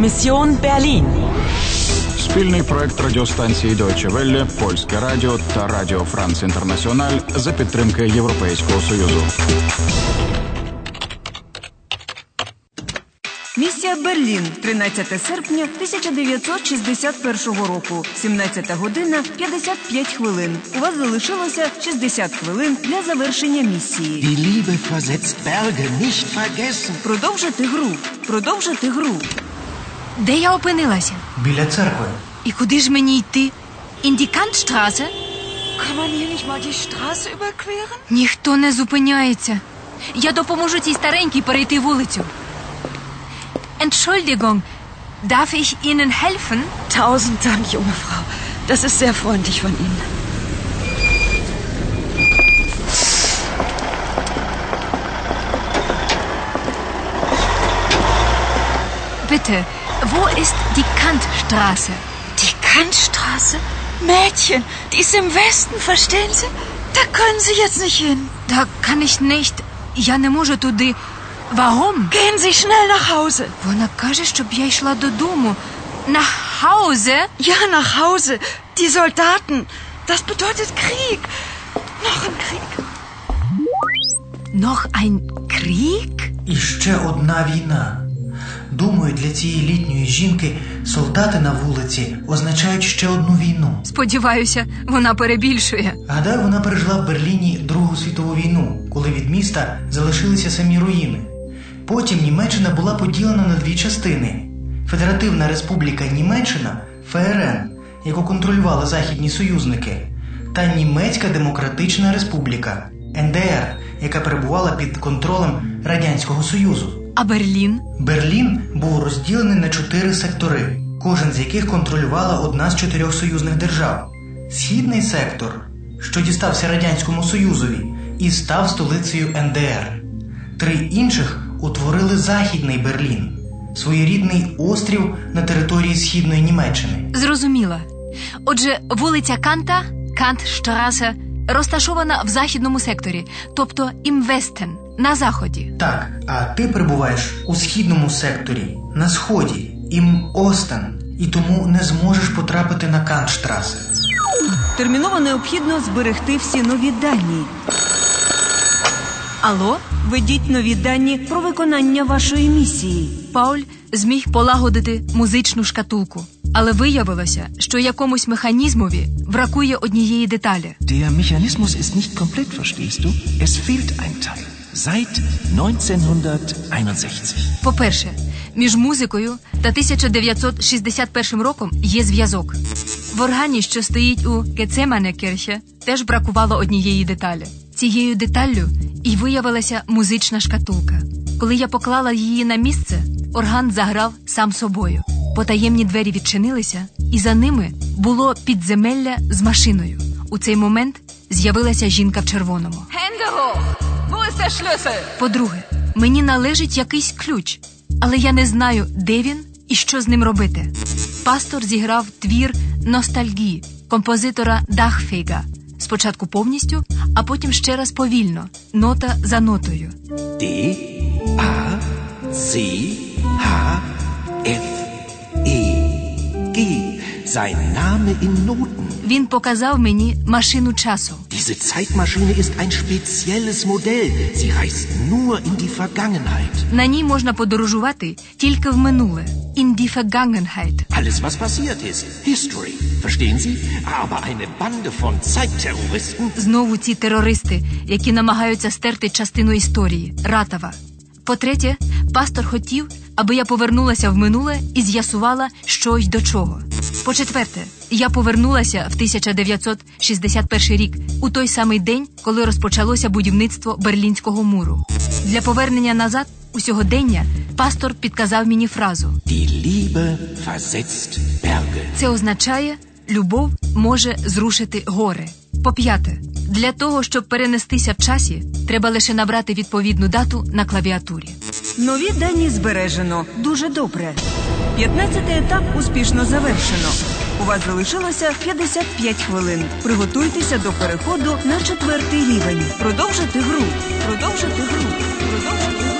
Mission Berlin. Спільний проект радіостанції Deutsche Welle, Польське Радіо та Радіо Франц Інтернаціональ за підтримки Європейського Союзу. Місія Берлін, 13 серпня 1961 року, 17 година 55 хвилин. У вас залишилося 60 хвилин для завершення місії. Die Liebe versetzt Berge, nicht vergessen. Продовжити гру. Продовжити гру. Де я опинилася? Біля церкви. І куди ж мені йти? In die Kantstraße? Kann man hier nicht mal die Straße überqueren? Ніхто не зупиняється. Я допоможу цій старенькій перейти вулицю. Entschuldigung, darf ich Ihnen helfen? Tausend Dank, junge Frau. Das ist sehr freundlich von Ihnen. Bitte, wo ist die Kantstraße? Die Kantstraße? Mädchen, die ist im Westen, verstehen Sie? Da können Sie jetzt nicht hin. Da kann ich nicht. Я не можу туди. Warum? Gehen Sie schnell nach Hause. Вона каже, щоб я йшла додому. Nach Hause? Ja, nach Hause. Die Soldaten. Das bedeutet Krieg. Noch ein Krieg. Noch ein Krieg? І ще одна війна. Думаю, для цієї літньої жінки солдати на вулиці означають ще одну війну. Сподіваюся, вона перебільшує. Гадаю, вона пережила в Берліні Другу світову війну, коли від міста залишилися самі руїни. Потім Німеччина була поділена на дві частини: Федеративна Республіка Німеччина ФРН, яку контролювали західні союзники, та Німецька Демократична Республіка НДР, яка перебувала під контролем Радянського Союзу. А Берлін? Берлін був розділений на чотири сектори, кожен з яких контролювала одна з чотирьох союзних держав. Східний сектор, що дістався Радянському Союзові, і став столицею НДР. Три інших утворили Західний Берлін, своєрідний острів на території Східної Німеччини. Зрозуміла. Отже, вулиця Канта, Кантштрасе, розташована в західному секторі, тобто Імвестен, на заході. Так, а ти перебуваєш у східному секторі, на сході, ім Остен, і тому не зможеш потрапити на Кантштрасе. Терміново необхідно зберегти всі нові дані. Алло? Введіть нові дані про виконання вашої місії. Пауль зміг полагодити музичну шкатулку, але виявилося, що якомусь механізмові бракує однієї деталі. Der Mechanismus ist nicht komplett, verstehst du? Es fehlt ein Teil. Seit 1961. По-перше, між музикою та 1961 роком є зв'язок. В органі, що стоїть у Гецеманекерхе, теж бракувало однієї деталі. Цією деталлю і виявилася музична шкатулка. Коли я поклала її на місце, орган заграв сам собою. Потаємні двері відчинилися, і за ними було підземелля з машиною. У цей момент з'явилася жінка в червоному. Hände По-друге, мені належить якийсь ключ, але я не знаю, де він і що з ним робити. Пастор зіграв твір ностальгії композитора Дахфейга. Спочатку повністю, а потім ще раз повільно, нота за нотою. D, A, C, H, F, E, G. Sein Name in Noten. Він показав мені машину часу. Diese Zeitmaschine ist ein spezielles Modell. Sie reist nur in die Vergangenheit. На ній можна подорожувати тільки в минуле. In die Vergangenheit. Alles, was passiert ist. History. Verstehen Sie? Aber eine Bande von Zeitterroristen. Знову ці терористи, які намагаються стерти частину історії Ратава. По-третє, пастор хотів, аби я повернулася в минуле і з'ясувала, що й до чого. По-четверте, я повернулася в 1961 рік, у той самий день, коли розпочалося будівництво Берлінського муру. Для повернення назад у сьогодення пастор підказав мені фразу: Die Liebe versetzt Berge. це означає, любов може зрушити гори. По-п'яте, для того, щоб перенестися в часі, треба лише набрати відповідну дату на клавіатурі. Нові дані збережено. Дуже добре. 15-й етап успішно завершено. У вас залишилося 55 хвилин. Приготуйтеся до переходу на четвертий рівень. Продовжити гру. Продовжити гру. Продовжити гру.